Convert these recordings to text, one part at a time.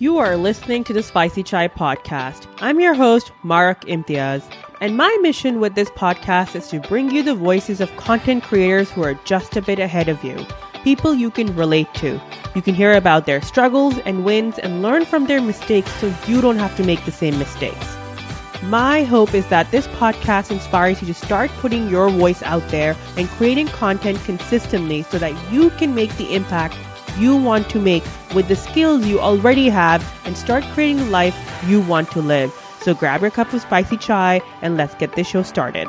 You are listening to the Spicy Chai podcast. I'm your host, Mahrukh Imtiaz, and my mission with this podcast is to bring you the voices of content creators who are just a bit ahead of you, people you can relate to. You can hear about their struggles and wins and learn from their mistakes so you don't have to make the same mistakes. My hope is that this podcast inspires you to start putting your voice out there and creating content consistently so that you can make the impact you want to make with the skills you already have and start creating the life you want to live. So grab your cup of spicy chai and let's get this show started.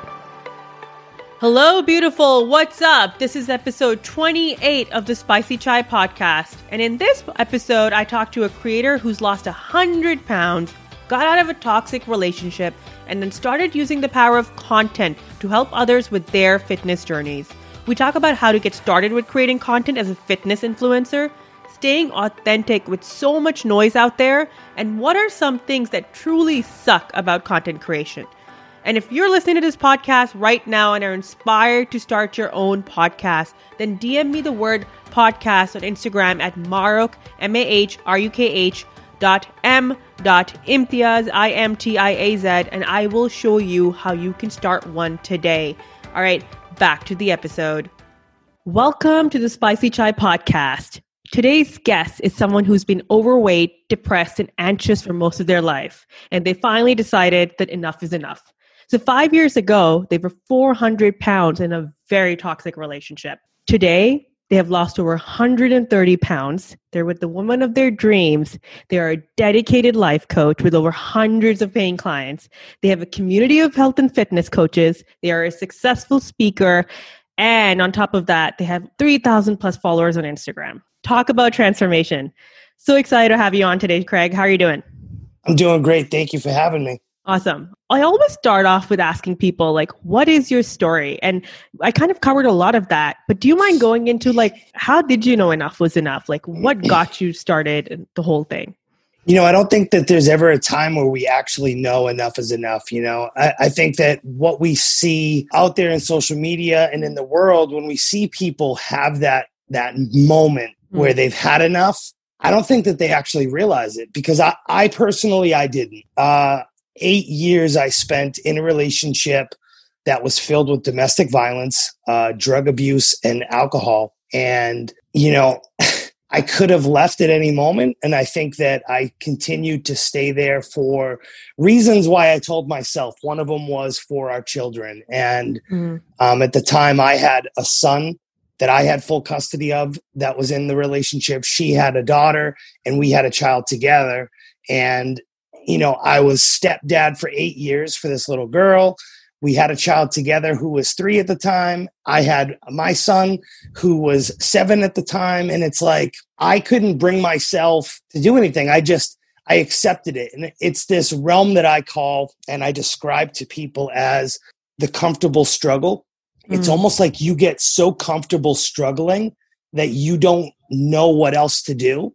Hello, beautiful. What's up? This is episode 28 of the Spicy Chai podcast. And in this episode, I talked to a creator who's lost 100 pounds, got out of a toxic relationship, and then started using the power of content to help others with their fitness journeys. We talk about how to get started with creating content as a fitness influencer, staying authentic with so much noise out there, and what are some things that truly suck about content creation. And if you're listening to this podcast right now and are inspired to start your own podcast, then DM me the word podcast on Instagram at Mahrukh, M A H R U K H dot M dot Imtiaz, I M T I A Z, and I will show you how you can start one today. All right, back to the episode. Welcome to the Spicy Chai podcast. Today's guest is someone who's been overweight, depressed, and anxious for most of their life, and they finally decided that enough is enough. So, five years ago, they were 400 pounds in a very toxic relationship. Today, they have lost over 130 pounds. They're with the woman of their dreams. They are a dedicated life coach with over hundreds of paying clients. They have a community of health and fitness coaches. They are a successful speaker. And on top of that, they have 3,000 plus followers on Instagram. Talk about transformation. So excited to have you on today, Craig. How are you doing? I'm doing great. Thank you for having me. Awesome. I always start off with asking people like what is your story? And I kind of covered a lot of that, but do you mind going into like how did you know enough was enough? Like what got you started and the whole thing? You know, I don't think that there's ever a time where we actually know enough is enough. You know, I, I think that what we see out there in social media and in the world, when we see people have that that moment mm. where they've had enough, I don't think that they actually realize it because I, I personally I didn't. Uh, eight years I spent in a relationship that was filled with domestic violence, uh, drug abuse, and alcohol. And, you know, I could have left at any moment. And I think that I continued to stay there for reasons why I told myself. One of them was for our children. And mm. um, at the time, I had a son that I had full custody of that was in the relationship. She had a daughter, and we had a child together. And you know, I was stepdad for eight years for this little girl. We had a child together who was three at the time. I had my son who was seven at the time. And it's like, I couldn't bring myself to do anything. I just, I accepted it. And it's this realm that I call and I describe to people as the comfortable struggle. Mm. It's almost like you get so comfortable struggling that you don't know what else to do.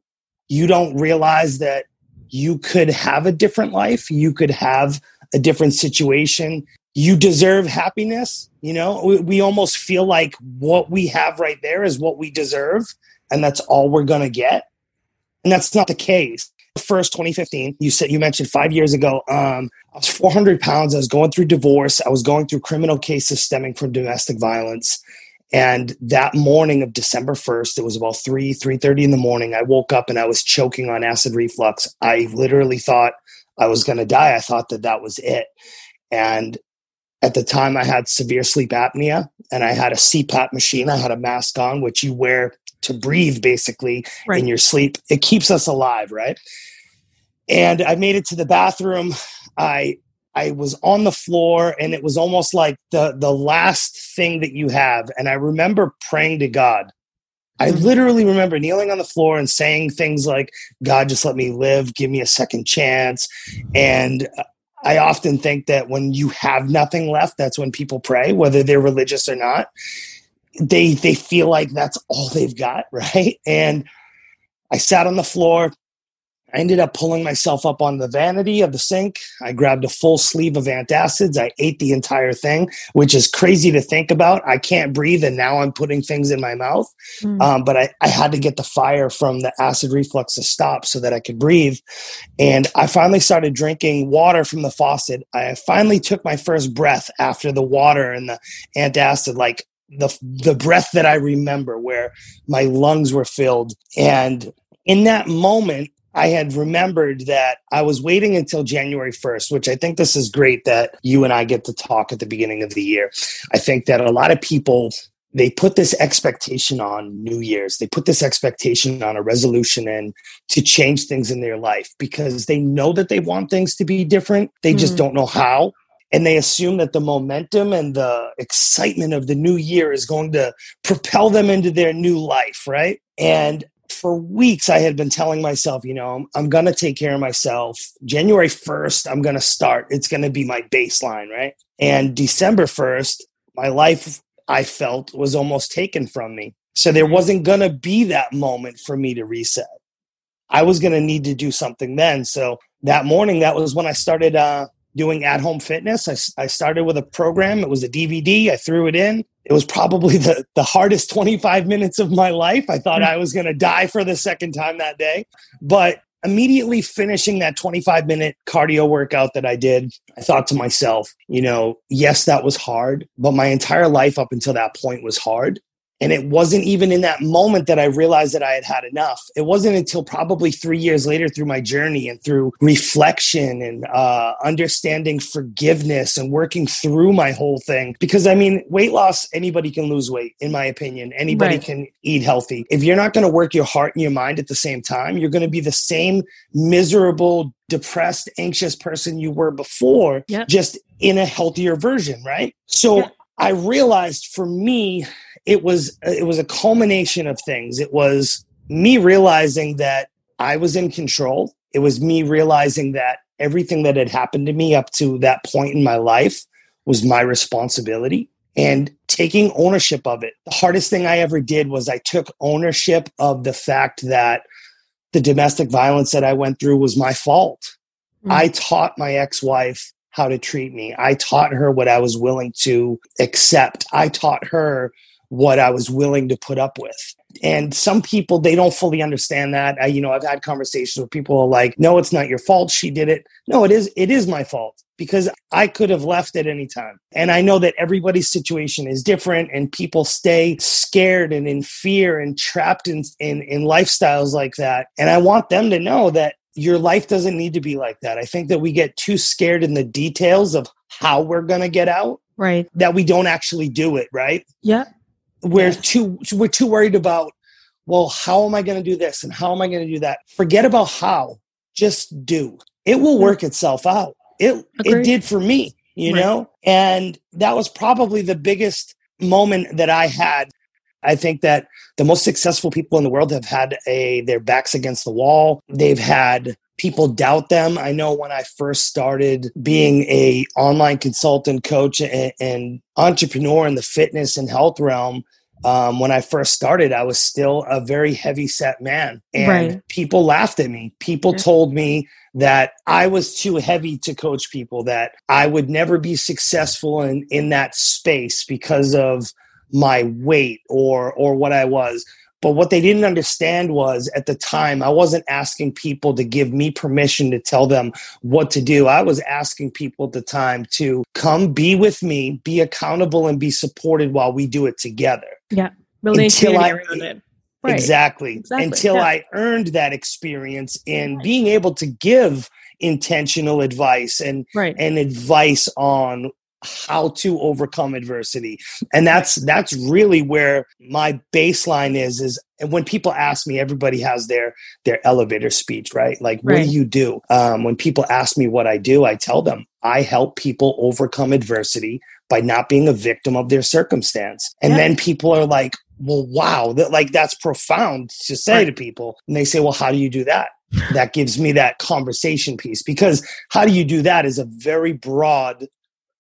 You don't realize that you could have a different life you could have a different situation you deserve happiness you know? We, we almost feel like what we have right there is what we deserve and that's all we're going to get. And that's not the case. First 2015 you said you mentioned five years ago um, i was 400 pounds i was going through divorce i was going through criminal cases stemming from domestic violence and that morning of December 1st, it was about 3, 3.30 in the morning. I woke up and I was choking on acid reflux. I literally thought I was going to die. I thought that that was it. And at the time, I had severe sleep apnea and I had a CPAP machine. I had a mask on, which you wear to breathe basically right. in your sleep. It keeps us alive, right? And I made it to the bathroom. I I was on the floor and it was almost like the the last thing that you have and I remember praying to God. I mm-hmm. literally remember kneeling on the floor and saying things like God just let me live, give me a second chance and I often think that when you have nothing left that's when people pray whether they're religious or not. They they feel like that's all they've got, right? And I sat on the floor I ended up pulling myself up on the vanity of the sink. I grabbed a full sleeve of antacids. I ate the entire thing, which is crazy to think about. I can't breathe, and now I'm putting things in my mouth. Mm. Um, but I, I had to get the fire from the acid reflux to stop so that I could breathe. And I finally started drinking water from the faucet. I finally took my first breath after the water and the antacid, like the the breath that I remember, where my lungs were filled. And in that moment, I had remembered that I was waiting until January 1st, which I think this is great that you and I get to talk at the beginning of the year. I think that a lot of people they put this expectation on New Year's. They put this expectation on a resolution and to change things in their life because they know that they want things to be different. They just mm. don't know how. And they assume that the momentum and the excitement of the new year is going to propel them into their new life, right? And for weeks I had been telling myself, you know, I'm, I'm going to take care of myself. January 1st, I'm going to start. It's going to be my baseline, right? And December 1st, my life I felt was almost taken from me. So there wasn't going to be that moment for me to reset. I was going to need to do something then. So that morning, that was when I started uh, doing at home fitness. I, I started with a program. It was a DVD. I threw it in. It was probably the, the hardest 25 minutes of my life. I thought mm. I was going to die for the second time that day. But immediately finishing that 25 minute cardio workout that I did, I thought to myself, you know, yes, that was hard, but my entire life up until that point was hard. And it wasn't even in that moment that I realized that I had had enough. It wasn't until probably three years later through my journey and through reflection and uh, understanding forgiveness and working through my whole thing. Because I mean, weight loss, anybody can lose weight, in my opinion. Anybody right. can eat healthy. If you're not going to work your heart and your mind at the same time, you're going to be the same miserable, depressed, anxious person you were before, yep. just in a healthier version, right? So, yeah. I realized for me, it was it was a culmination of things. It was me realizing that I was in control. It was me realizing that everything that had happened to me up to that point in my life was my responsibility and taking ownership of it. The hardest thing I ever did was I took ownership of the fact that the domestic violence that I went through was my fault. Mm-hmm. I taught my ex wife how to treat me. I taught her what I was willing to accept. I taught her what I was willing to put up with. And some people, they don't fully understand that. I, you know, I've had conversations with people are like, no, it's not your fault. She did it. No, it is, it is my fault because I could have left at any time. And I know that everybody's situation is different and people stay scared and in fear and trapped in, in, in lifestyles like that. And I want them to know that your life doesn't need to be like that. I think that we get too scared in the details of how we're going to get out. Right. That we don't actually do it, right? Yeah. We're yeah. too we're too worried about well, how am I going to do this and how am I going to do that? Forget about how. Just do. It will mm. work itself out. It Agreed. it did for me, you right. know? And that was probably the biggest moment that I had I think that the most successful people in the world have had a their backs against the wall. They've had people doubt them. I know when I first started being a online consultant, coach, and, and entrepreneur in the fitness and health realm. Um, when I first started, I was still a very heavy set man, and right. people laughed at me. People yeah. told me that I was too heavy to coach people, that I would never be successful in in that space because of my weight or or what I was. But what they didn't understand was at the time, I wasn't asking people to give me permission to tell them what to do. I was asking people at the time to come be with me, be accountable, and be supported while we do it together. Yeah. Until I, it. Right. Exactly. exactly. Until yeah. I earned that experience in being able to give intentional advice and right. and advice on how to overcome adversity and that's that's really where my baseline is is and when people ask me everybody has their their elevator speech right like what do you do um, when people ask me what i do i tell them i help people overcome adversity by not being a victim of their circumstance and yeah. then people are like well wow that like that's profound to say right. to people and they say well how do you do that that gives me that conversation piece because how do you do that is a very broad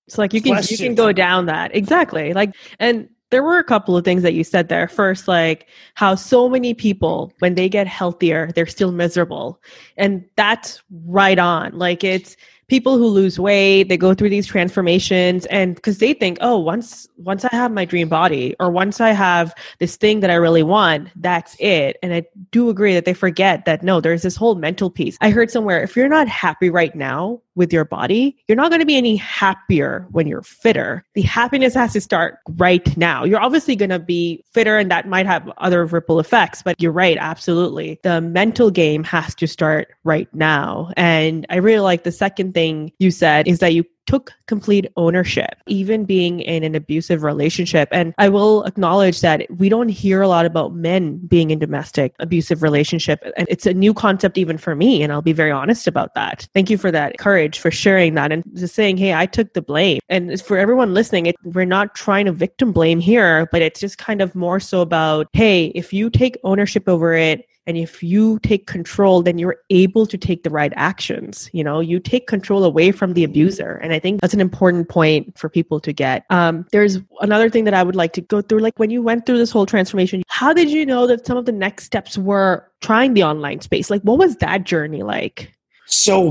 it's like you can you can go down that exactly like and there were a couple of things that you said there. First, like how so many people, when they get healthier, they're still miserable. And that's right on. Like it's, people who lose weight they go through these transformations and because they think oh once once i have my dream body or once i have this thing that i really want that's it. And i do agree that they forget that no there's this whole mental piece. I heard somewhere if you're not happy right now with your body you're not going to be any happier when you're fitter. The happiness has to start right now. You're obviously going to be fitter and that might have other ripple effects but you're right absolutely. The mental game has to start right now. And i really like the second thing you said is that you took complete ownership, even being in an abusive relationship. And I will acknowledge that we don't hear a lot about men being in domestic abusive relationship. And it's a new concept even for me. And I'll be very honest about that. Thank you for that courage for sharing that and just saying, hey, I took the blame. And for everyone listening, it, we're not trying to victim blame here, but it's just kind of more so about, hey, if you take ownership over it, and if you take control then you're able to take the right actions you know? You take control away from the abuser. And i think that's an important point for people to get. Um, there's another thing that i would like to go through. Like when you went through this whole transformation how did you know that some of the next steps were trying the online space? Like what was that journey like? So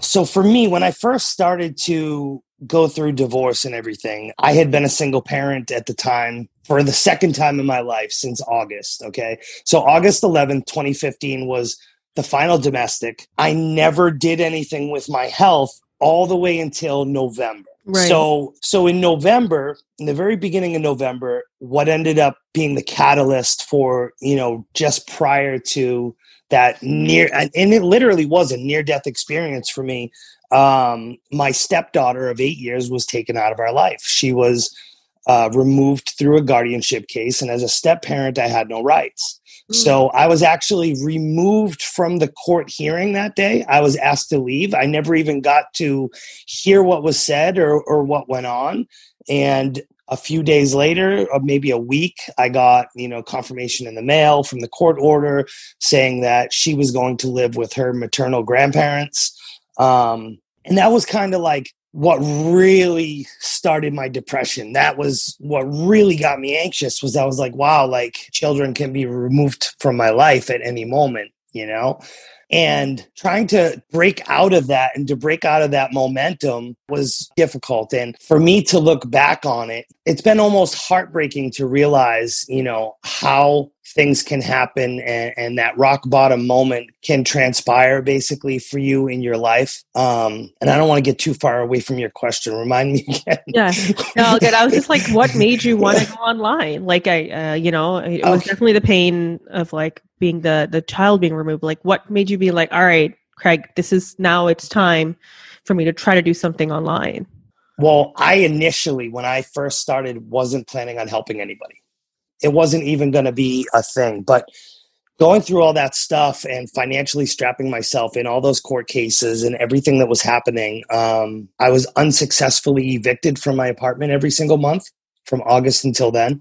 so for me when i first started to go through divorce and everything i had been a single parent at the time for the second time in my life since August. Okay. So August 11th, 2015 was the final domestic. I never did anything with my health all the way until November. Right. So so in November, in the very beginning of November, what ended up being the catalyst for, you know, just prior to that near and it literally was a near death experience for me. Um my stepdaughter of 8 years was taken out of our life. She was uh, removed through a guardianship case. And as a step parent, I had no rights. Mm. So I was actually removed from the court hearing that day. I was asked to leave. I never even got to hear what was said or, or what went on. And a few days later, or maybe a week, I got, you know, confirmation in the mail from the court order saying that she was going to live with her maternal grandparents. Um, and that was kind of like what really started my depression that was what really got me anxious was i was like wow like children can be removed from my life at any moment you know and trying to break out of that and to break out of that momentum was difficult. And for me to look back on it, it's been almost heartbreaking to realize, you know, how things can happen and, and, that rock bottom moment can transpire basically for you in your life. Um, and I don't want to get too far away from your question. Remind me again. Yeah, no, good. I was just like, what made you want to go online? Like, I, uh, you know, it was definitely the pain of like being the the child being removed. Like, what made you be like, all right, Craig, this is now it's time for me to try to do something online. Well, I initially, when I first started, wasn't planning on helping anybody it wasn't even going to be a thing. But going through all that stuff and financially strapping myself in all those court cases and everything that was happening, um, I was unsuccessfully evicted from my apartment every single month from August until then.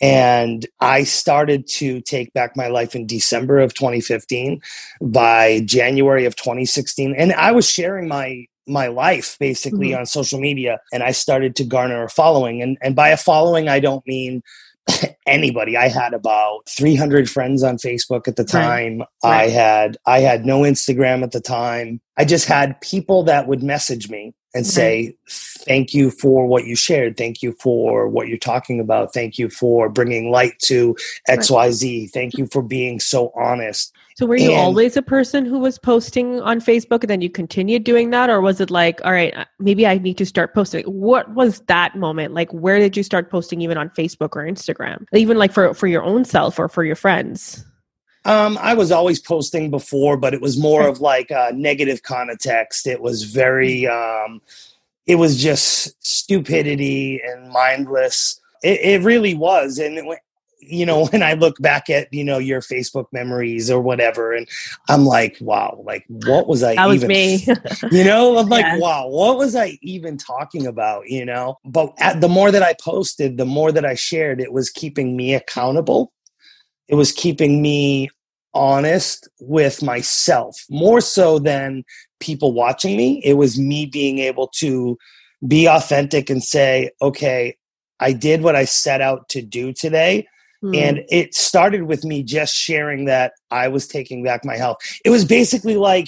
And I started to take back my life in December of 2015. By January of 2016, and I was sharing my my life basically mm-hmm. on social media and I started to garner a following. And and by a following I don't mean anybody. I had about 300 friends on Facebook at the time. Right. Right. I had I had no Instagram at the time. I just had people that would message me and say thank you for what you shared. Thank you for what you're talking about. Thank you for bringing light to xyz thank you for being so honest. So were you and, always a person who was posting on facebook and then you continued doing that? Or was it like all right uh, maybe i need to start posting. What was that moment? Like where did you start posting even on facebook or instagram? Even like for for your own self or for your friends um, I was always posting before, but it was more of like a negative context. It was very, um, it was just stupidity and mindless. It, it really was. And, it, you know, when I look back at, you know, your Facebook memories or whatever, and I'm like, wow, like, what was I that even, was me. you know, I'm like, yeah. wow, what was I even talking about, you know? But at, the more that I posted, the more that I shared, it was keeping me accountable. It was keeping me honest with myself more so than people watching me. It was me being able to be authentic and say, okay, I did what I set out to do today. Mm. And it started with me just sharing that I was taking back my health. It was basically like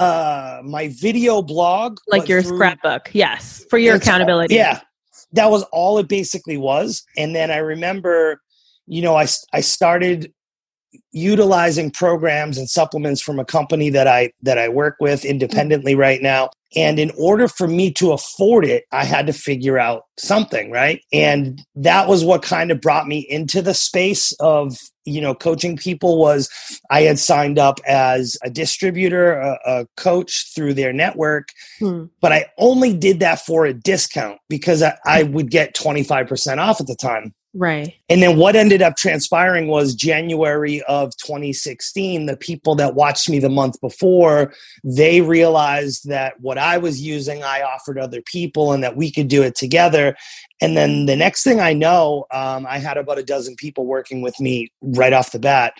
uh my video blog like your through, scrapbook yes for your accountability yeah that was all it basically was and then i remember you know i i started utilizing programs and supplements from a company that I that I work with independently right now. And in order for me to afford it I had to figure out something right? And that was what kind of brought me into the space of you know coaching people was I had signed up as a distributor a, a coach through their network hmm. but I only did that for a discount because I, I would get 25% off at the time Right. And then what ended up transpiring was January of 2016, the people that watched me the month before, they realized that what I was using, I offered other people and that we could do it together. And then the next thing I know, um, I had about a dozen people working with me right off the bat.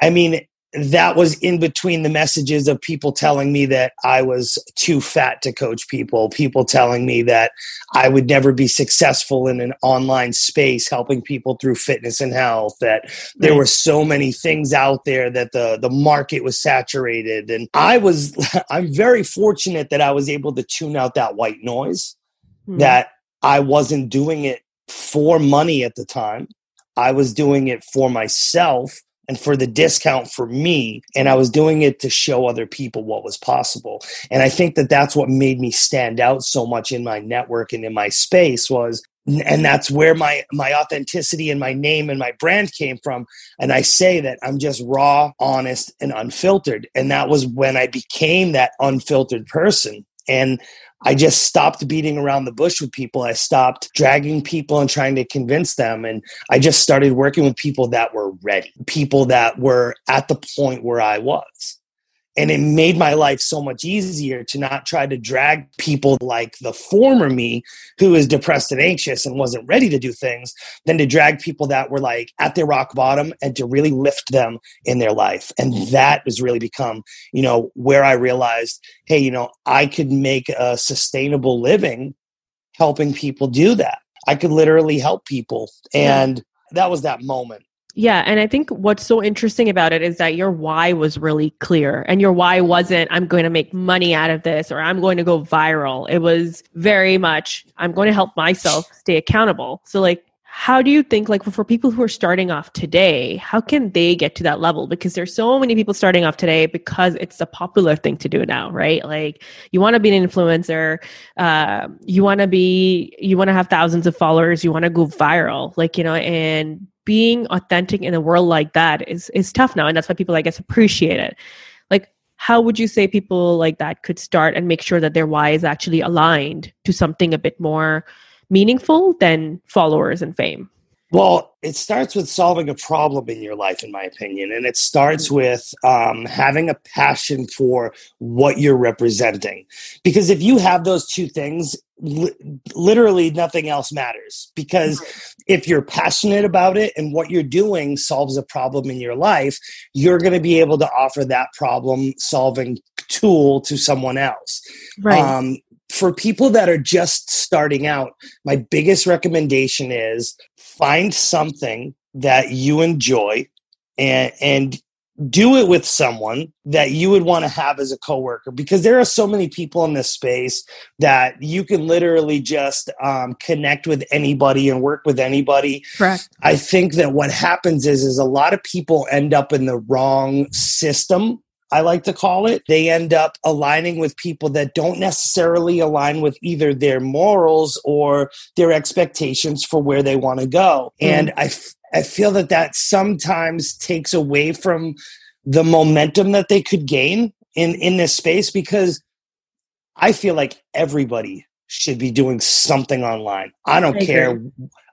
I mean, that was in between the messages of people telling me that I was too fat to coach people, people telling me that I would never be successful in an online space helping people through fitness and health, that there were so many things out there that the the market was saturated and I was I'm very fortunate that I was able to tune out that white noise mm-hmm. that I wasn't doing it for money at the time. I was doing it for myself and for the discount for me and i was doing it to show other people what was possible. And i think that that's what made me stand out so much in my network and in my space was and that's where my my authenticity and my name and my brand came from. And i say that i'm just raw honest and unfiltered. And that was when i became that unfiltered person and I just stopped beating around the bush with people. I stopped dragging people and trying to convince them. And I just started working with people that were ready, people that were at the point where I was. And it made my life so much easier to not try to drag people like the former me who is depressed and anxious and wasn't ready to do things than to drag people that were like at their rock bottom and to really lift them in their life. And that has really become, you know, where I realized, hey, you know, I could make a sustainable living helping people do that. I could literally help people. And that was that moment yeah. And I think what's so interesting about it is that your why was really clear. And your why wasn't, I'm going to make money out of this or I'm going to go viral. It was very much, I'm going to help myself stay accountable. So, like, how do you think like for people who are starting off today how can they get to that level? Because there's so many people starting off today because it's a popular thing to do now right? Like you want to be an influencer uh, you want to be you want to have thousands of followers you want to go viral like you know and being authentic in a world like that is is tough now and that's why people i guess appreciate it. Like how would you say people like that could start and make sure that their why is actually aligned to something a bit more meaningful than followers and fame well, it starts with solving a problem in your life, in my opinion. And it starts mm. with um, having a passion for what you're representing. Because if you have those two things, li- literally nothing else matters. Because if you're passionate about it and what you're doing solves a problem in your life, you're going to be able to offer that problem solving tool to someone else. Right. Um, for people that are just starting out, my biggest recommendation is find something that you enjoy and and do it with someone that you would want to have as a coworker because there are so many people in this space that you can literally just um, connect with anybody and work with anybody. Correct. I think that what happens is is a lot of people end up in the wrong system I like to call it, they end up aligning with people that don't necessarily align with either their morals or their expectations for where they want to go. Mm. And I, f- I feel that that sometimes takes away from the momentum that they could gain in, in this space because I feel like everybody should be doing something online. I don't I care.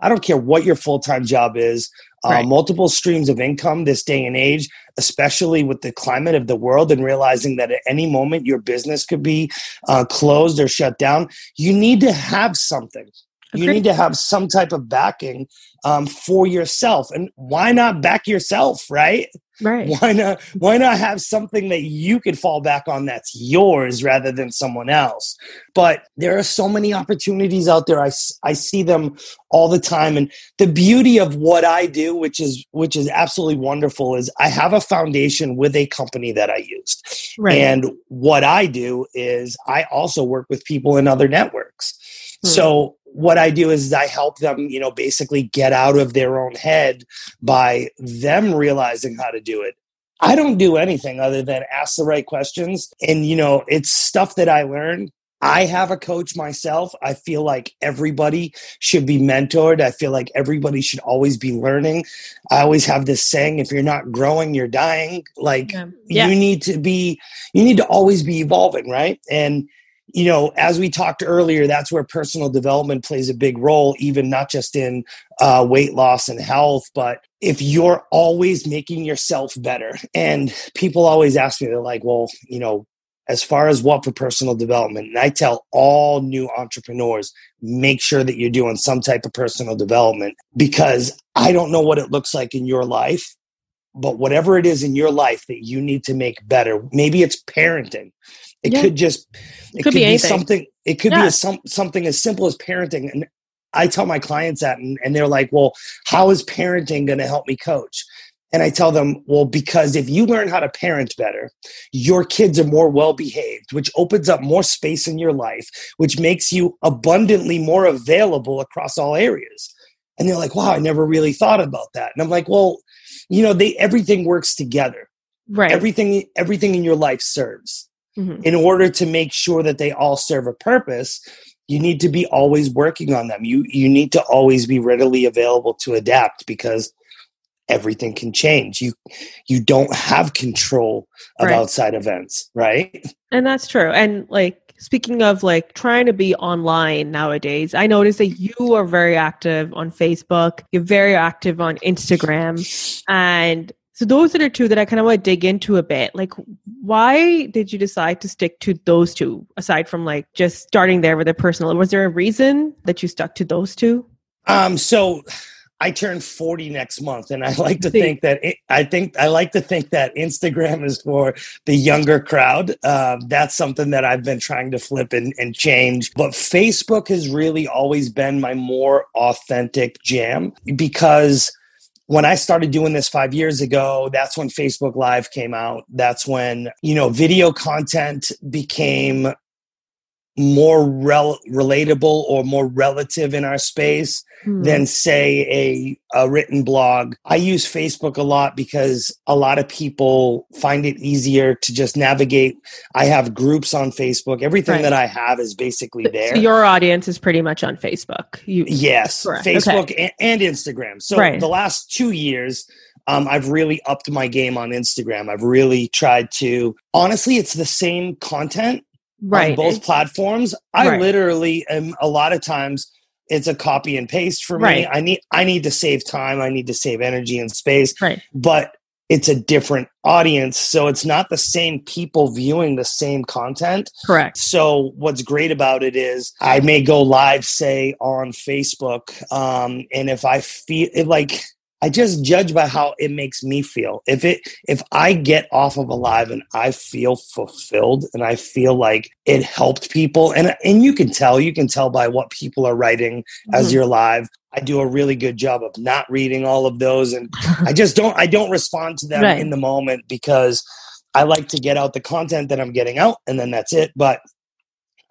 I don't care what your full time job is. Uh, multiple streams of income this day and age, especially with the climate of the world and realizing that at any moment your business could be uh, closed or shut down. You need to have something. You need to have some type of backing um, for yourself. And why not back yourself, right? Right. Why not? Why not have something that you could fall back on that's yours rather than someone else? But there are so many opportunities out there. I, I see them all the time, and the beauty of what I do, which is which is absolutely wonderful, is I have a foundation with a company that I used, right. and what I do is I also work with people in other networks. Hmm. So what I do is I help them, you know, basically get out of their own head by them realizing how to do it. I don't do anything other than ask the right questions. And, you know, it's stuff that I learned. I have a coach myself. I feel like everybody should be mentored. I feel like everybody should always be learning. I always have this saying if you're not growing, you're dying. Like yeah. Yeah. you need to be, you need to always be evolving, right? And you know, as we talked earlier, that's where personal development plays a big role, even not just in uh, weight loss and health, but if you're always making yourself better. And people always ask me, they're like, well, you know, as far as what for personal development, and I tell all new entrepreneurs, make sure that you're doing some type of personal development because I don't know what it looks like in your life but whatever it is in your life that you need to make better. Maybe it's parenting it yeah. could just it, could, could, be, be something. It could yeah. be a, some, something as simple as parenting. And I tell my clients that, and, and they're like, "Well, how is parenting going to help me coach?" And I tell them, well, because if you learn how to parent better, your kids are more well behaved, which opens up more space in your life, which makes you abundantly more available across all areas. And they're like, wow, I never really thought about that. And I'm like, well, you know, they everything works together. Right. Everything everything in your life serves. Mm-hmm. In order to make sure that they all serve a purpose, you need to be always working on them. You you need to always be readily available to adapt because everything can change. You you don't have control of right. outside events, right? And that's true. And like speaking of like trying to be online nowadays, I noticed that you are very active on Facebook. You're very active on Instagram and so those are the two that I kind of want to dig into a bit. Like, why did you decide to stick to those two aside from like just starting there with a personal? Was there a reason that you stuck to those two? Um, so I turn 40 next month and I like to think that it, I think I like to think that Instagram is for the younger crowd. Um, that's something that I've been trying to flip and, and change. But Facebook has really always been my more authentic jam because when I started doing this five years ago, that's when Facebook Live came out. That's when, you know, video content became more rel- relatable or more relative in our space mm. than say a, a written blog i use facebook a lot because a lot of people find it easier to just navigate i have groups on facebook everything right. that i have is basically there so your audience is pretty much on facebook you yes correct. facebook okay. and, and, instagram so right. the last two years um, I've really upped my game on Instagram. I've really tried to, honestly, it's the same content, right. on both platforms. I right. literally am a lot of times it's a copy and paste for me. Right. I need I need to save time, I need to save energy and space. Right. But it's a different audience, so it's not the same people viewing the same content. Correct. So what's great about it is I may go live, say on Facebook, um, and if I feel it, like I just judge by how it makes me feel. If it if I get off of a live and I feel fulfilled and I feel like it helped people and and you can tell, you can tell by what people are writing mm-hmm. as you're live. I do a really good job of not reading all of those and I just don't I don't respond to them right. in the moment because I like to get out the content that I'm getting out and then that's it. But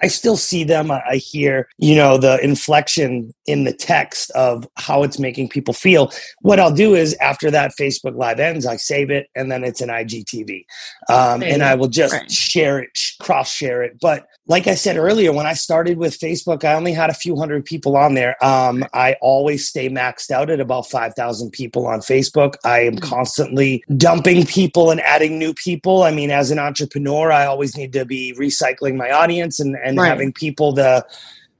I still see them. I hear, you know, the inflection in the text of how it's making people feel. What I'll do is after that Facebook Live ends, I save it and then it's an IGTV. Um, and I will just right. share it, cross share it. But like I said earlier, when I started with Facebook, I only had a few hundred people on there. Um, I always stay maxed out at about 5,000 people on Facebook. I am mm-hmm. constantly dumping people and adding new people. I mean, as an entrepreneur, I always need to be recycling my audience and, and right. having people to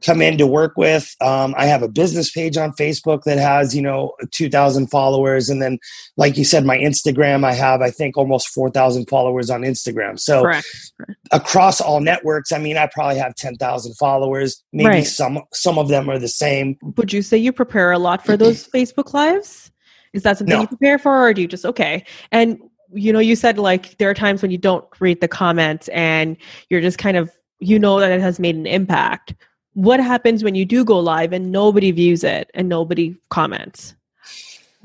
come in to work with. Um, I have a business page on Facebook that has, you know, 2,000 followers. And then, like you said, my Instagram, I have, I think, almost 4,000 followers on Instagram. So Correct. across all networks, I mean, I probably have 10,000 followers. Maybe right. some, some of them are the same. Would you say you prepare a lot for those Facebook Lives? Is that something no. you prepare for, or do you just, okay? And you know, you said like there are times when you don't read the comments and you're just kind of, you know, that it has made an impact what happens when you do go live and nobody views it and nobody comments?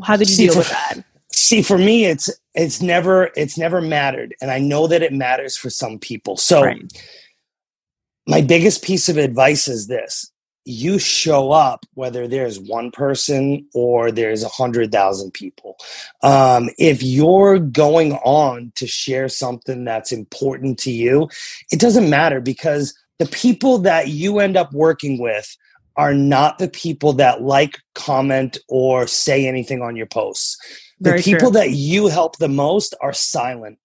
How did you see, deal for, with that? See, for me, it's it's never it's never mattered, and I know that it matters for some people. So, right. my biggest piece of advice is this: you show up whether there's one person or there's a hundred thousand people. Um, if you're going on to share something that's important to you, it doesn't matter because the people that you end up working with are not the people that like, comment, or say anything on your posts. The Very people true. that you help the most are silent.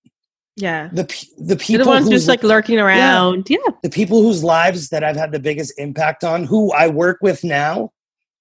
Yeah. The the people the ones just like lurking around. Yeah. yeah. The people whose lives that I've had the biggest impact on, who I work with now,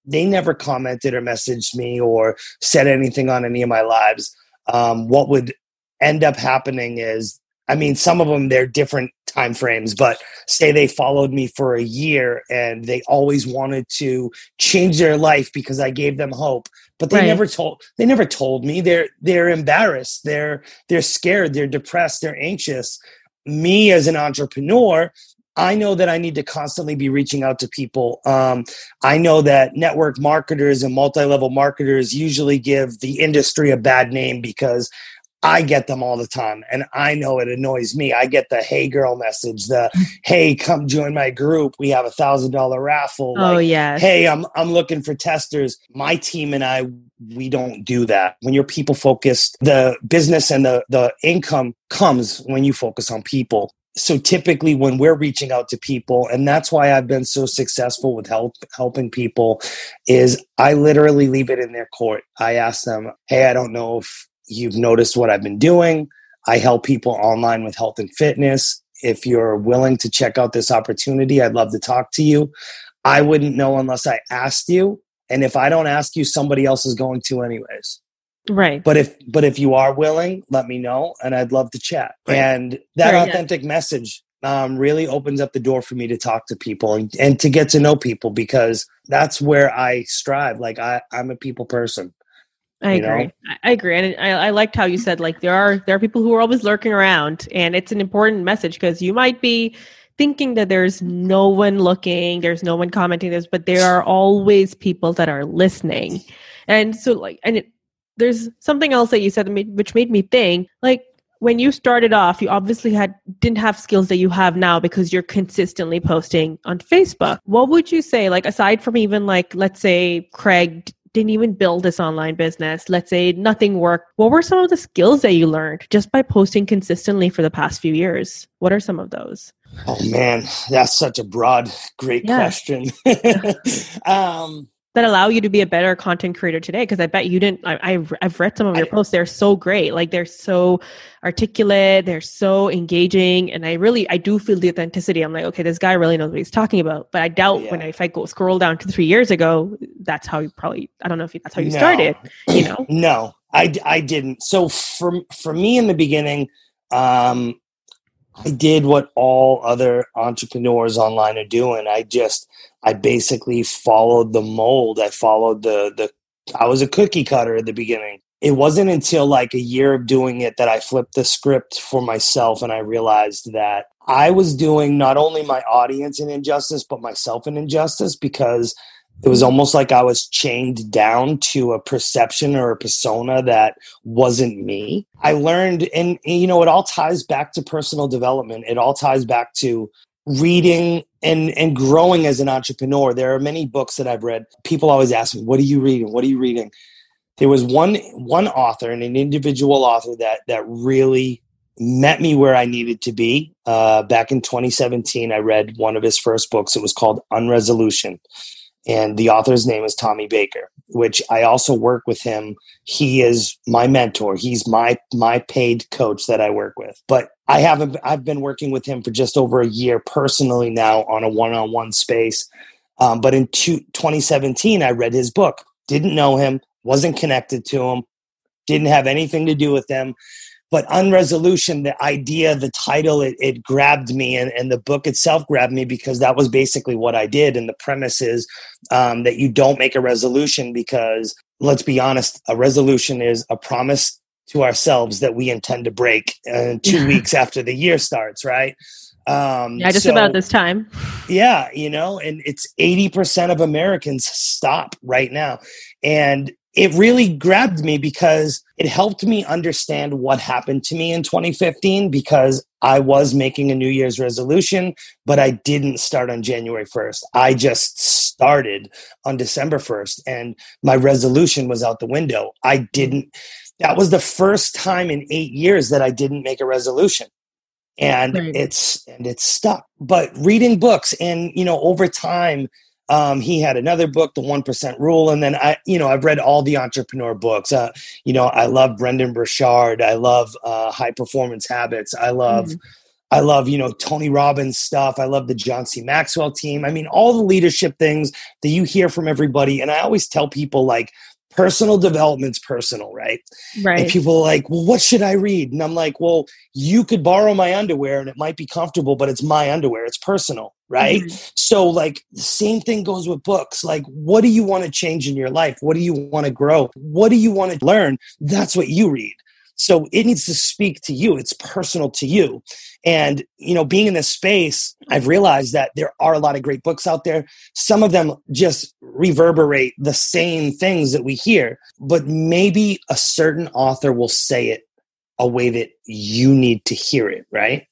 they never commented or messaged me or said anything on any of my lives. Um, what would end up happening is I mean, some of them they're different time frames, but say they followed me for a year and they always wanted to change their life because I gave them hope, but they right. never told they never told me. They're they're embarrassed. They're they're scared. They're depressed. They're anxious. Me as an entrepreneur, I know that I need to constantly be reaching out to people. Um, I know that network marketers and multi level marketers usually give the industry a bad name because I get them all the time, and I know it annoys me. I get the "Hey girl" message, the "Hey, come join my group. We have a thousand dollar raffle." Oh like, yeah. Hey, I'm I'm looking for testers. My team and I, we don't do that. When you're people focused, the business and the the income comes when you focus on people. So typically, when we're reaching out to people, and that's why I've been so successful with help helping people, is I literally leave it in their court. I ask them, "Hey, I don't know if." You've noticed what I've been doing. I help people online with health and fitness. If you're willing to check out this opportunity, I'd love to talk to you. I wouldn't know unless I asked you. And if I don't ask you, somebody else is going to anyways. Right. But if but if you are willing, let me know and I'd love to chat. Right. And that right, authentic yeah. message um, really opens up the door for me to talk to people and, and to get to know people because that's where I strive. Like I, I'm a people person. I agree. Know? I agree, and I, I liked how you said like there are there are people who are always lurking around, and it's an important message because you might be thinking that there's no one looking, there's no one commenting this, but there are always people that are listening, and so like, and it, there's something else that you said which made me think like when you started off you obviously had didn't have skills that you have now because you're consistently posting on facebook what would you say like aside from even like let's say craig didn't even build this online business, let's say nothing worked, what were some of the skills that you learned just by posting consistently for the past few years? What are some of those? Oh man, that's such a broad, great yeah. question. um, that allow you to be a better content creator today because i bet you didn't I, have I've read some of your I, posts they're so great like they're so articulate they're so engaging and i really i do feel the authenticity i'm like okay this guy really knows what he's talking about but i doubt yeah. when I, if i go scroll down to three years ago that's how you probably i don't know if that's how you no. started you know no i i didn't so for for me in the beginning um I did what all other entrepreneurs online are doing. I just I basically followed the mold. I followed the the I was a cookie cutter at the beginning. It wasn't until like a year of doing it that I flipped the script for myself and I realized that I was doing not only my audience an injustice but myself an injustice because it was almost like I was chained down to a perception or a persona that wasn't me. I learned, and, and, you know, it all ties back to personal development. It all ties back to reading and and growing as an entrepreneur. There are many books that I've read. People always ask me, "What are you reading? What are you reading?" There was one one author and an individual author that that really met me where I needed to be. Uh, back in 2017, I read one of his first books. It was called Unresolution and the author's name is Tommy Baker, which I also work with him. He is my mentor. He's my my paid coach that I work with. But I haven't I've been working with him for just over a year personally now on a one-on-one space. Um, but in two, 2017, I read his book. Didn't know him, wasn't connected to him, didn't have anything to do with them. But unresolution, the idea, the title, it, it grabbed me, and, and the book itself grabbed me because that was basically what I did. And the premise is um, that you don't make a resolution because, let's be honest, a resolution is a promise to ourselves that we intend to break uh, two weeks after the year starts, right? Um, yeah, just so, about this time. Yeah, you know, and it's 80% of Americans stop right now. And it really grabbed me because it helped me understand what happened to me in 2015 because I was making a New Year's resolution, but I didn't start on January 1st. I just started on December 1st and my resolution was out the window. I didn't, that was the first time in eight years that I didn't make a resolution and right. it's and it's stuck but reading books and you know over time um, he had another book the 1% rule and then i you know i've read all the entrepreneur books uh, you know i love brendon burchard i love uh, high performance habits i love mm-hmm. I love, you know, Tony Robbins stuff. I love the John C. Maxwell team. I mean, all the leadership things that you hear from everybody. And I always tell people, like, personal development's personal, right? Right. And people are like, well, what should I read? And I'm like, well, you could borrow my underwear and it might be comfortable, but it's my underwear. It's personal, right? Mm-hmm. So, like, the same thing goes with books. Like, what do you want to change in your life? What do you want to grow? What do you want to learn? That's what you read. So it needs to speak to you. It's personal to you. And, you know, being in this space, I've realized that there are a lot of great books out there. Some of them just reverberate the same things that we hear, but maybe a certain author will say it a way that you need to hear it, right?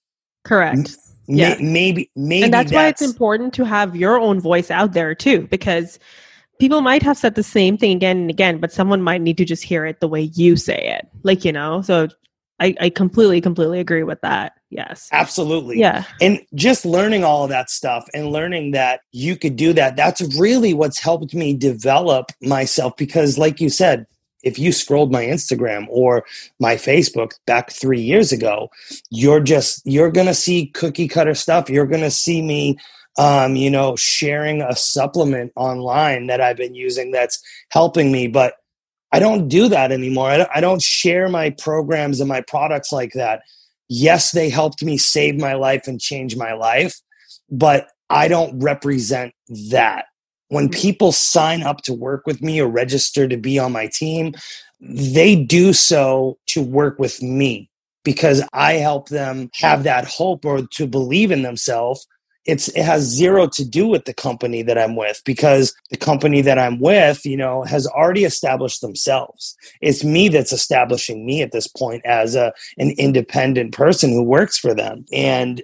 Correct. yeah. maybe, maybe. And that's, that's why it's important to have your own voice out there too, because people might have said the same thing again and again, but someone might need to just hear it the way you say it. Like, you know, so I, I completely, completely agree with that. Yes. Absolutely. Yeah. And just learning all of that stuff and learning that you could do that, that's really what's helped me develop myself because, like you said, if you scrolled my Instagram or my Facebook back three years ago, you're just, you're going to see cookie cutter stuff. You're going to see me um, you know, sharing a supplement online that I've been using that's helping me. But I don't do that anymore. I don't, I don't share my programs and my products like that. Yes, they helped me save my life and change my life, but I don't represent that. When mm-hmm. people sign up to work with me or register to be on my team, they do so to work with me because I help them have that hope or to believe in themselves it's it has zero to do with the company that I'm with because the company that I'm with, you know, has already established themselves. It's me that's establishing me at this point as a an independent person who works for them. And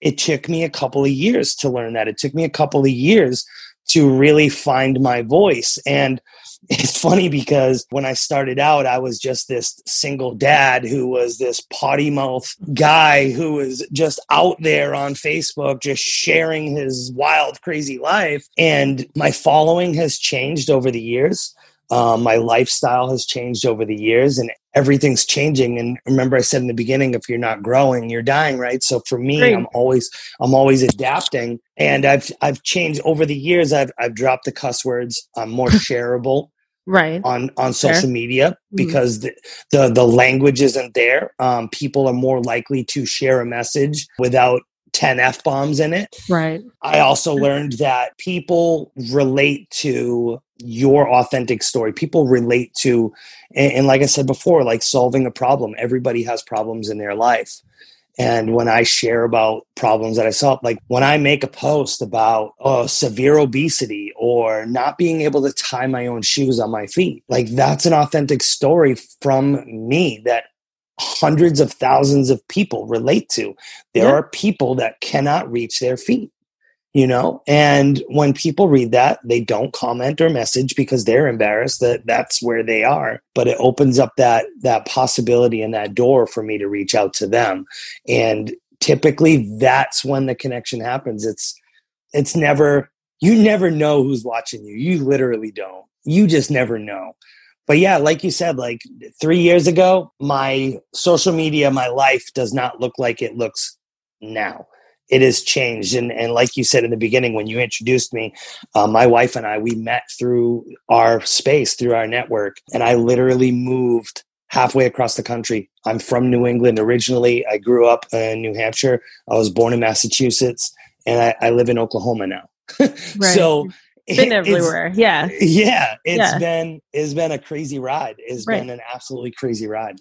it took me a couple of years to learn that. It took me a couple of years to really find my voice. And it's funny because when I started out, I was just this single dad who was this potty mouth guy who was just out there on Facebook, just sharing his wild, crazy life. And my following has changed over the years. Um, my lifestyle has changed over the years and everything's changing and remember i said in the beginning if you're not growing you're dying right so for me Great. i'm always i'm always adapting and i've i've changed over the years i've i've dropped the cuss words i'm more shareable right. on on social Fair. media mm-hmm. because mm-hmm. the, the, the language isn't there. Um, people are more likely to share a message without 10 f bombs in it. Right. I also learned that people relate to your authentic story. People relate to and, and like i said before like solving a problem. Everybody has problems in their life and when I share about problems that I solve, like when I make a post about oh, severe obesity or not being able to tie my own shoes on my feet, like that's an authentic story from me that hundreds of thousands of people relate to. There yeah. are people that cannot reach their feet you know? And when people read that they don't comment or message because they're embarrassed that that's where they are. But it opens up that that possibility and that door for me to reach out to them. And typically that's when the connection happens. It's it's never you never know who's watching you. You literally don't. You just never know. But yeah like you said like 3 years ago my social media my life does not look like it looks now it has changed. And, and like you said in the beginning, when you introduced me, uh, my wife and I, we met through our space, through our network. And I literally moved halfway across the country. I'm from New England originally. I grew up in New Hampshire. I was born in Massachusetts and I, I live in Oklahoma now. right. So been everywhere. Yeah. Yeah. It's yeah. been it's been a crazy ride. It's right. been an absolutely crazy ride.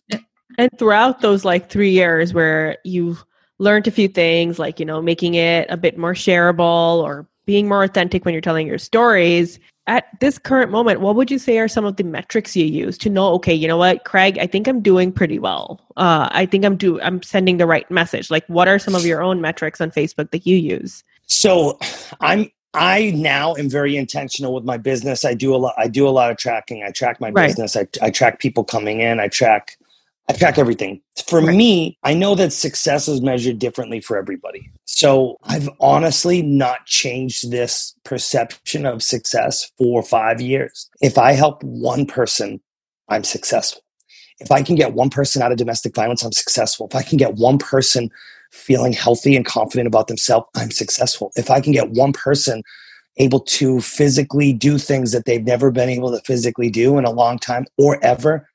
And throughout those like three years where you've learned a few things, like, you know, making it a bit more shareable or being more authentic when you're telling your stories. At this current moment, what would you say are some of the metrics you use to know, okay, you know what, Craig, I think I'm doing pretty well. Uh, I think I'm do I'm sending the right message. Like what are some of your own metrics on Facebook that you use? So I'm I now am very intentional with my business. I do a lot. I do a lot of tracking. I track my right. business. I, I track people coming in. I track. I track everything. For right. me, I know that success is measured differently for everybody. So I've honestly not changed this perception of success for five years. If I help one person, I'm successful. If I can get one person out of domestic violence, I'm successful. If I can get one person feeling healthy and confident about themselves, I'm successful. If I can get one person able to physically do things that they've never been able to physically do in a long time or ever,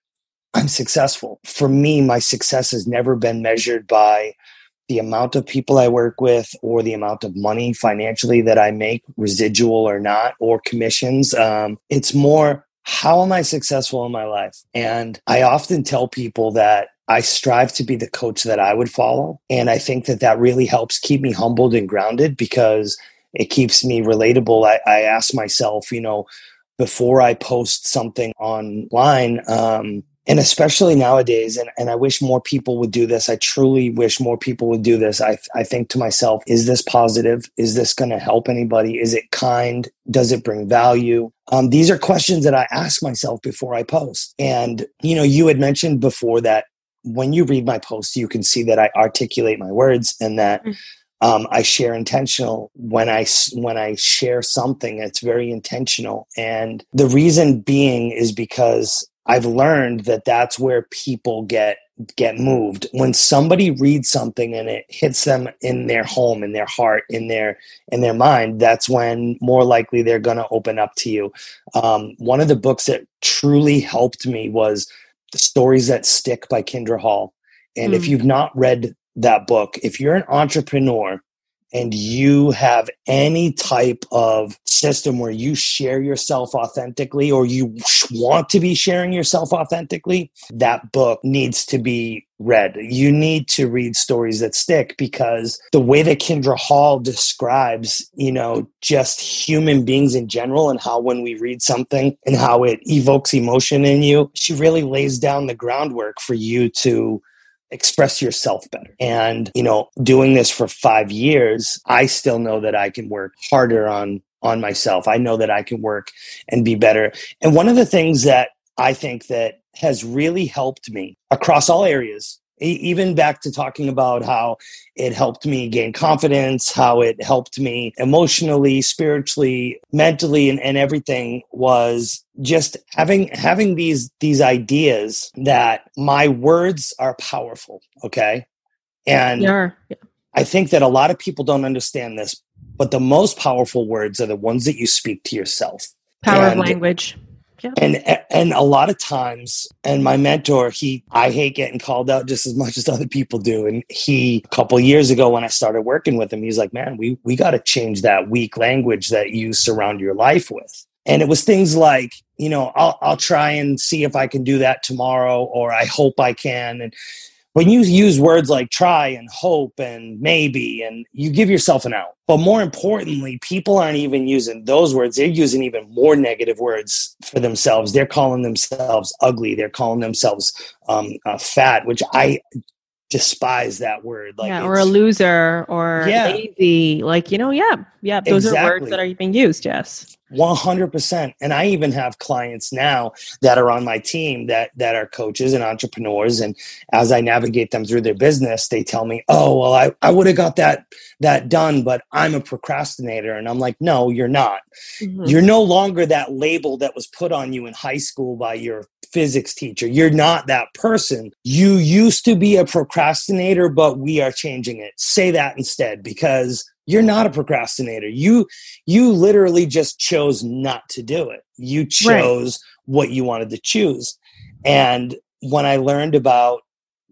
I'm successful. For me, my success has never been measured by the amount of people I work with or the amount of money financially that I make, residual or not, or commissions. Um, it's more how am I successful in my life? And I often tell people that I strive to be the coach that I would follow. And I think that that really helps keep me humbled and grounded because it keeps me relatable. I, I ask myself, you know, before I post something online, um, and especially nowadays, and, and I wish more people would do this. I truly wish more people would do this. I, I think to myself, is this positive? Is this going to help anybody? Is it kind? Does it bring value? Um, these are questions that I ask myself before I post. And, you know, you had mentioned before that when you read my posts, you can see that I articulate my words and that mm. um, I share intentional when I when I share something. It's very intentional, and the reason being is because I've learned that that's where people get get moved when somebody reads something and it hits them in their home in their heart in their in their mind that's when more likely they're going to open up to you um, one of the books that truly helped me was the Stories That Stick by Kindra Hall. And mm. if you've not read that book, if you're an entrepreneur and you have any type of system where you share yourself authentically or you want to be sharing yourself authentically, that book needs to be read. You need to read stories that stick because the way that Kindra Hall describes, you know, just human beings in general and how when we read something and how it evokes emotion in you, she really lays down the groundwork for you to express yourself better. And, you know, doing this for 5 years, I still know that I can work harder on on myself. I know that I can work and be better. And one of the things that I think that has really helped me across all areas even back to talking about how it helped me gain confidence, how it helped me emotionally, spiritually, mentally, and, and everything was just having having these these ideas that my words are powerful. Okay. And yeah. I think that a lot of people don't understand this, but the most powerful words are the ones that you speak to yourself. Power and, of language and and a lot of times, and my mentor, he I hate getting called out just as much as other people do. And he a couple years ago when I started working with him, he's like, Man, we we gotta change that weak language that you surround your life with. And it was things like, you know, I'll I'll try and see if I can do that tomorrow, or I hope I can. And when you use words like try and hope and maybe and you give yourself an out. But more importantly people aren't even using those words. They're using even more negative words for themselves. They're calling themselves ugly. They're calling themselves um, uh, fat which i despise that word. Like yeah, or a loser or yeah. lazy. Like you know yeah yeah those exactly. are words that are being used yes. 100% and i even have clients now that are on my team that that are coaches and entrepreneurs. And as i navigate them through their business they tell me oh well i, I would have got that that done but i'm a procrastinator. And i'm like no you're not. Mm-hmm. you're no longer that label that was put on you in high school by your physics teacher. You're not that person. You used to be a procrastinator, but we are changing it. Say that instead because you're not a procrastinator. You you literally just chose not to do it. You chose right. what you wanted to choose. And when I learned about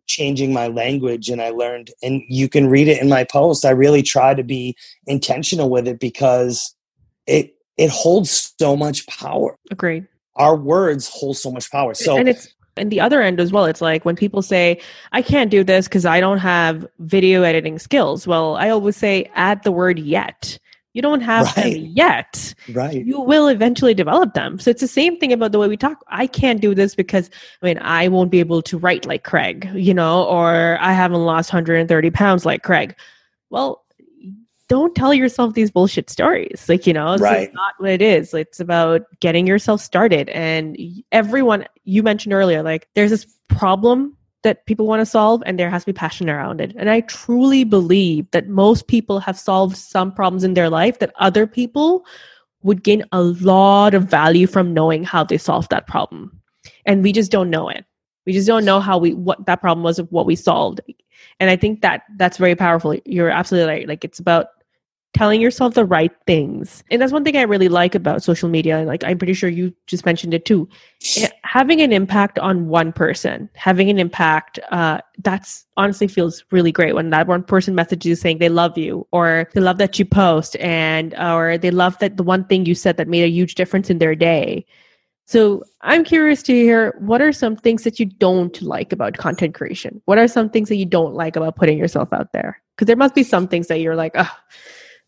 changing my language and I learned and you can read it in my post, I really try to be intentional with it because it it holds so much power. Agreed our words hold so much power. So and it's and the other end as well. It's like when people say, "I can't do this because I don't have video editing skills." Well, I always say, add the word "yet." You don't have right. them yet. Right. You will eventually develop them. So it's the same thing about the way we talk. I can't do this because I mean I won't be able to write like Craig, you know, or I haven't lost 130 pounds like Craig. Well, don't tell yourself these bullshit stories. Like, you know, it's right. not what it is. It's about getting yourself started. And everyone, you mentioned earlier, like, there's this problem that people want to solve, and there has to be passion around it. And I truly believe that most people have solved some problems in their life that other people would gain a lot of value from knowing how they solved that problem. And we just don't know it. We just don't know how we, what that problem was of what we solved and i think that that's very powerful you're absolutely right like it's about telling yourself the right things. And that's one thing I really like about social media. And like I'm pretty sure you just mentioned it too. Eh, having an impact on one person, having an impact, uh, that's honestly feels really great when that one person messages you saying they love you or they love that you post and or they love that the one thing you said that made a huge difference in their day. So I'm curious to hear what are some things that you don't like about content creation? What are some things that you don't like about putting yourself out there? Because there must be some things that you're like, oh,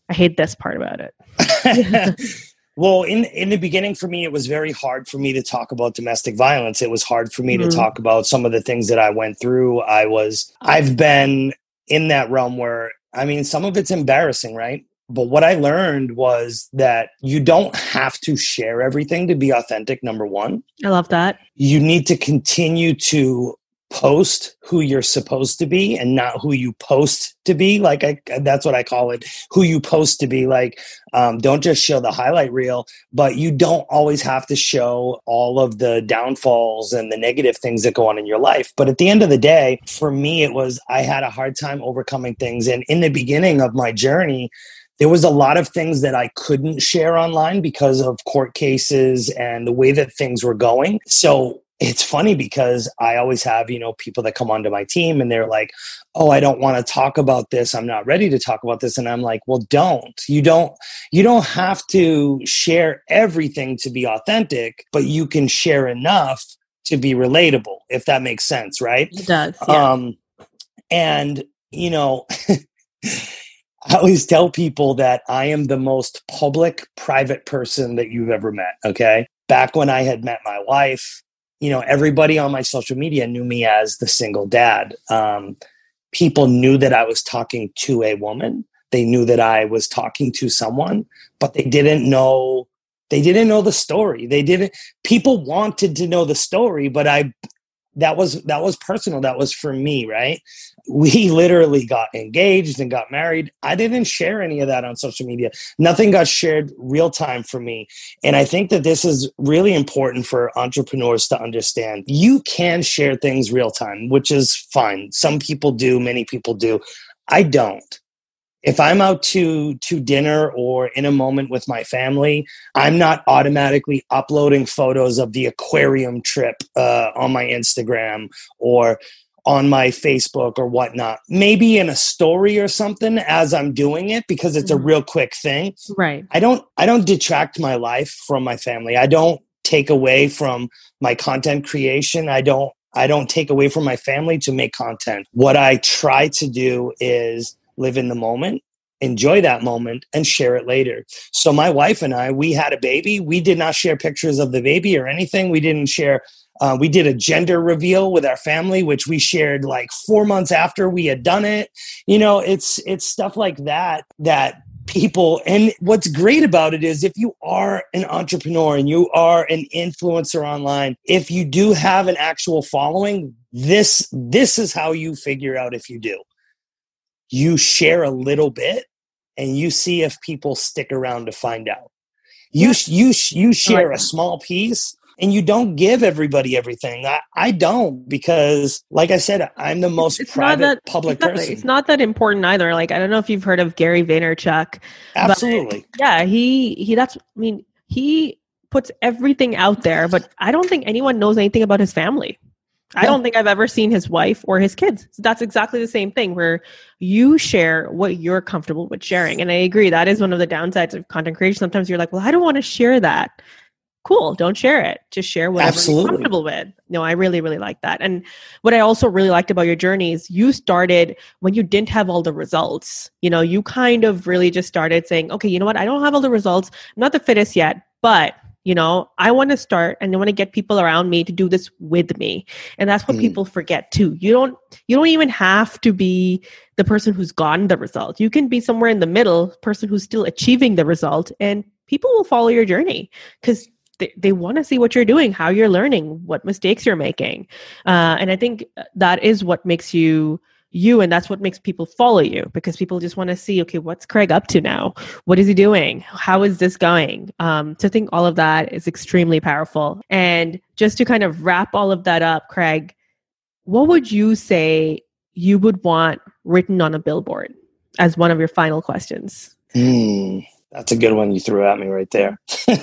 I hate this part about it. well, in in the beginning for me it was very hard for me to talk about domestic violence. It was hard for me mm-hmm. to talk about some of the things that I went through. I was I've been in that realm where I mean some of it's embarrassing, right? But what I learned was that you don't have to share everything to be authentic, number one. I love that. You need to continue to post who you're supposed to be and not who you post to be. Like I, that's what i call it who you post to be. Like um, don't just show the highlight reel but you don't always have to show all of the downfalls and the negative things that go on in your life. But at the end of the day for me it was i had a hard time overcoming things. And in the beginning of my journey there was a lot of things that I couldn't share online because of court cases and the way that things were going. So it's funny because I always have, you know, people that come onto my team and they're like, "Oh, I don't want to talk about this. I'm not ready to talk about this." And I'm like, "Well, don't. You don't you don't have to share everything to be authentic, but you can share enough to be relatable, if that makes sense, right?" It does. Yeah. Um and, you know, I always tell people that I am the most public private person that you've ever met, okay? Back when I had met my wife, you know, everybody on my social media knew me as the single dad. Um, people knew that I was talking to a woman. They knew that I was talking to someone, but they didn't know. They didn't know the story. They didn't. People wanted to know the story, but I that was that was personal that was for me right? We literally got engaged and got married. I didn't share any of that on social media. Nothing got shared real time for me. And i think that this is really important for entrepreneurs to understand. You can share things real time which is fine. Some people do many people do. I don't if I'm out to to dinner or in a moment with my family, I'm not automatically uploading photos of the aquarium trip uh, on my Instagram or on my Facebook or whatnot. Maybe in a story or something as I'm doing it because it's mm-hmm. a real quick thing. Right. I don't I don't detract my life from my family. I don't take away from my content creation. I don't I don't take away from my family to make content. What I try to do is live in the moment enjoy that moment and share it later. So my wife and I, we had a baby. We did not share pictures of the baby or anything. We didn't share. Uh, we did a gender reveal with our family, which we shared like four months after we had done it. You know, it's it's stuff like that that people and what's great about it is if you are an entrepreneur and you are an influencer online if you do have an actual following this this is how you figure out if you do you share a little bit and you see if people stick around to find out. You you you share a small piece and you don't give everybody everything. I, I don't because, like I said, I'm the most it's private that, public exactly. person. It's not that important either. Like I don't know if you've heard of Gary Vaynerchuk. Absolutely. Yeah, he he. That's I mean he puts everything out there, but I don't think anyone knows anything about his family. I don't think I've ever seen his wife or his kids. So that's exactly the same thing where you share what you're comfortable with sharing. And I agree, that is one of the downsides of content creation. Sometimes you're like, well, I don't want to share that. Cool, don't share it. Just share what you're comfortable with. No, I really, really like that. And what I also really liked about your journey is you started when you didn't have all the results. You know, you kind of really just started saying, okay, you know what? I don't have all the results. I'm not the fittest yet, but you know i want to start and i want to get people around me to do this with me. And that's what mm. people forget too. You don't you don't even have to be the person who's gotten the result. You can be somewhere in the middle person who's still achieving the result and people will follow your journey because they, they want to see what you're doing how you're learning what mistakes you're making. Uh, and i think that is what makes you you and that's what makes people follow you because people just want to see okay what's craig up to now? What is he doing? How is this going? Um, think all of that is extremely powerful. And just to kind of wrap all of that up craig what would you say you would want written on a billboard as one of your final questions? Mm, that's a good one you threw at me right there.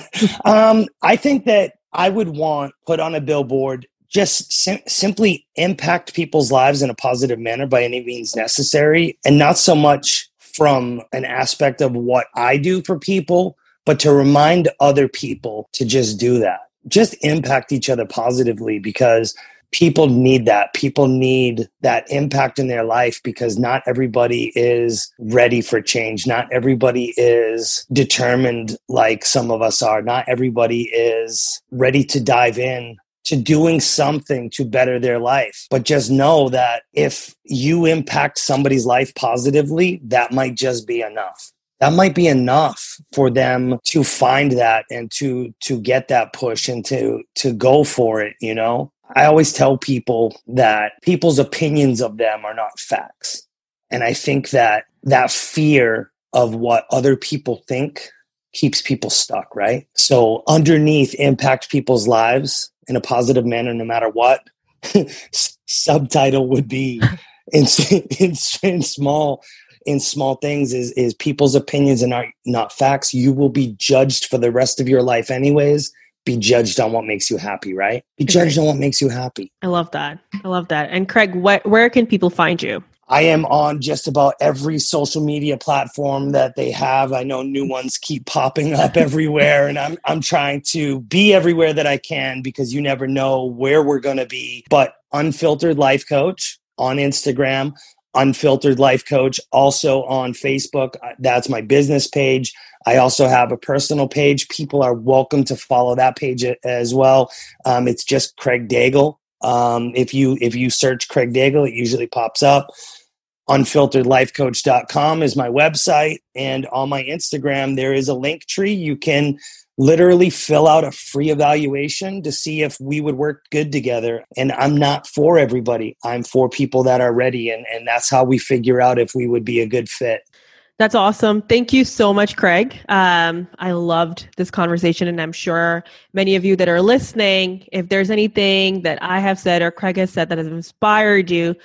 Um, i think that i would want put on a billboard just sim- simply impact people's lives in a positive manner by any means necessary and not so much from an aspect of what I do for people, but to remind other people to just do that. Just impact each other positively because people need that. People need that impact in their life because not everybody is ready for change. Not everybody is determined like some of us are. Not everybody is ready to dive in to doing something to better their life. But just know that if you impact somebody's life positively, that might just be enough. That might be enough for them to find that and to to get that push and to to go for it, you know? I always tell people that people's opinions of them are not facts. And I think that that fear of what other people think keeps people stuck, right? So underneath impact people's lives in a positive manner no matter what subtitle would be in, in, in small in small things is is people's opinions and not not facts. You will be judged for the rest of your life anyways. Be judged on what makes you happy right? Be judged on what makes you happy. I love that. I love that. And craig what, where can people find you I am on just about every social media platform that they have. I know new ones keep popping up everywhere and I'm I'm trying to be everywhere that I can because you never know where we're going to be. But Unfiltered Life Coach on Instagram, Unfiltered Life Coach also on Facebook. Uh, that's my business page. I also have a personal page. People are welcome to follow that page as well. Um, it's just Craig Daigle. Um, if you if you search Craig Daigle, it usually pops up unfilteredlifecoach.com is my website. And on my instagram there is a link tree. You can literally fill out a free evaluation to see if we would work good together. And i'm not for everybody. I'm for people that are ready. And, and that's how we figure out if we would be a good fit. That's awesome. Thank you so much, Craig. Um, I loved this conversation, and I'm sure many of you that are listening, if there's anything that I have said or Craig has said that has inspired you,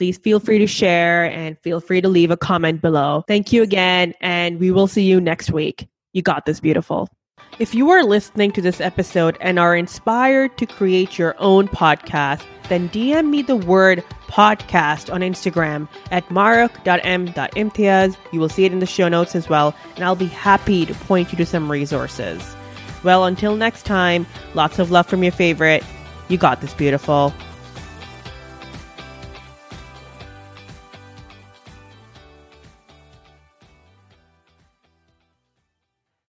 please feel free to share and feel free to leave a comment below. Thank you again, and we will see you next week. You got this, beautiful. If you are listening to this episode and are inspired to create your own podcast, then DM me the word podcast on Instagram at mahrukh.m.imtiaz. You will see it in the show notes as well, and I'll be happy to point you to some resources. Well, until next time, lots of love from your favorite. You got this, beautiful.